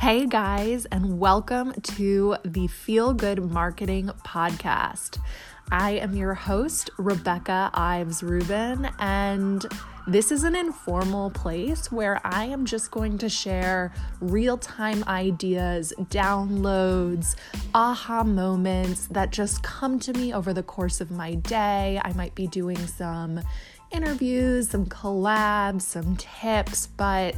Hey guys, and welcome to the Feel Good Marketing Podcast. I am your host, Rebecca Ives Rubin, and this is an informal place where I am just going to share real time ideas, downloads, aha moments that just come to me over the course of my day. I might be doing some interviews, some collabs, some tips, but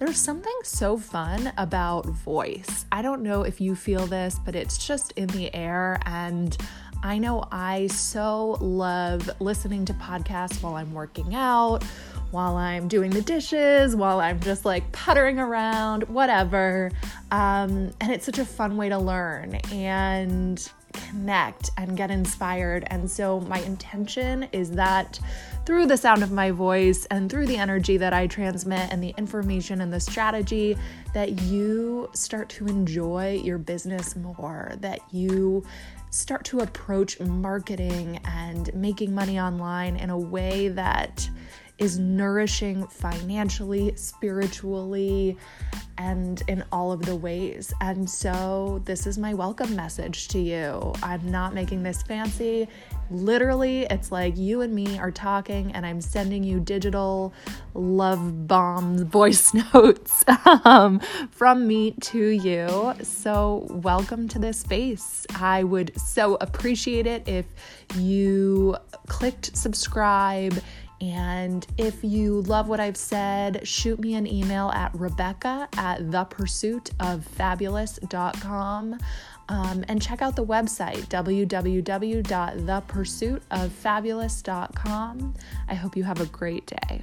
there's something so fun about voice. I don't know if you feel this, but it's just in the air. And I know I so love listening to podcasts while I'm working out, while I'm doing the dishes, while I'm just like puttering around, whatever. Um, and it's such a fun way to learn. And connect and get inspired. And so, my intention is that through the sound of my voice and through the energy that I transmit and the information and the strategy, that you start to enjoy your business more, that you start to approach marketing and making money online in a way that is nourishing financially, spiritually, and in all of the ways. And so, this is my welcome message to you. I'm not making this fancy. Literally, it's like you and me are talking, and I'm sending you digital love bombs, voice notes um, from me to you. So, welcome to this space. I would so appreciate it if you clicked subscribe and if you love what I've said, shoot me an email at Rebecca at thepursuitoffabulous.com um, and check out the website www.thepursuitoffabulous.com. I hope you have a great day.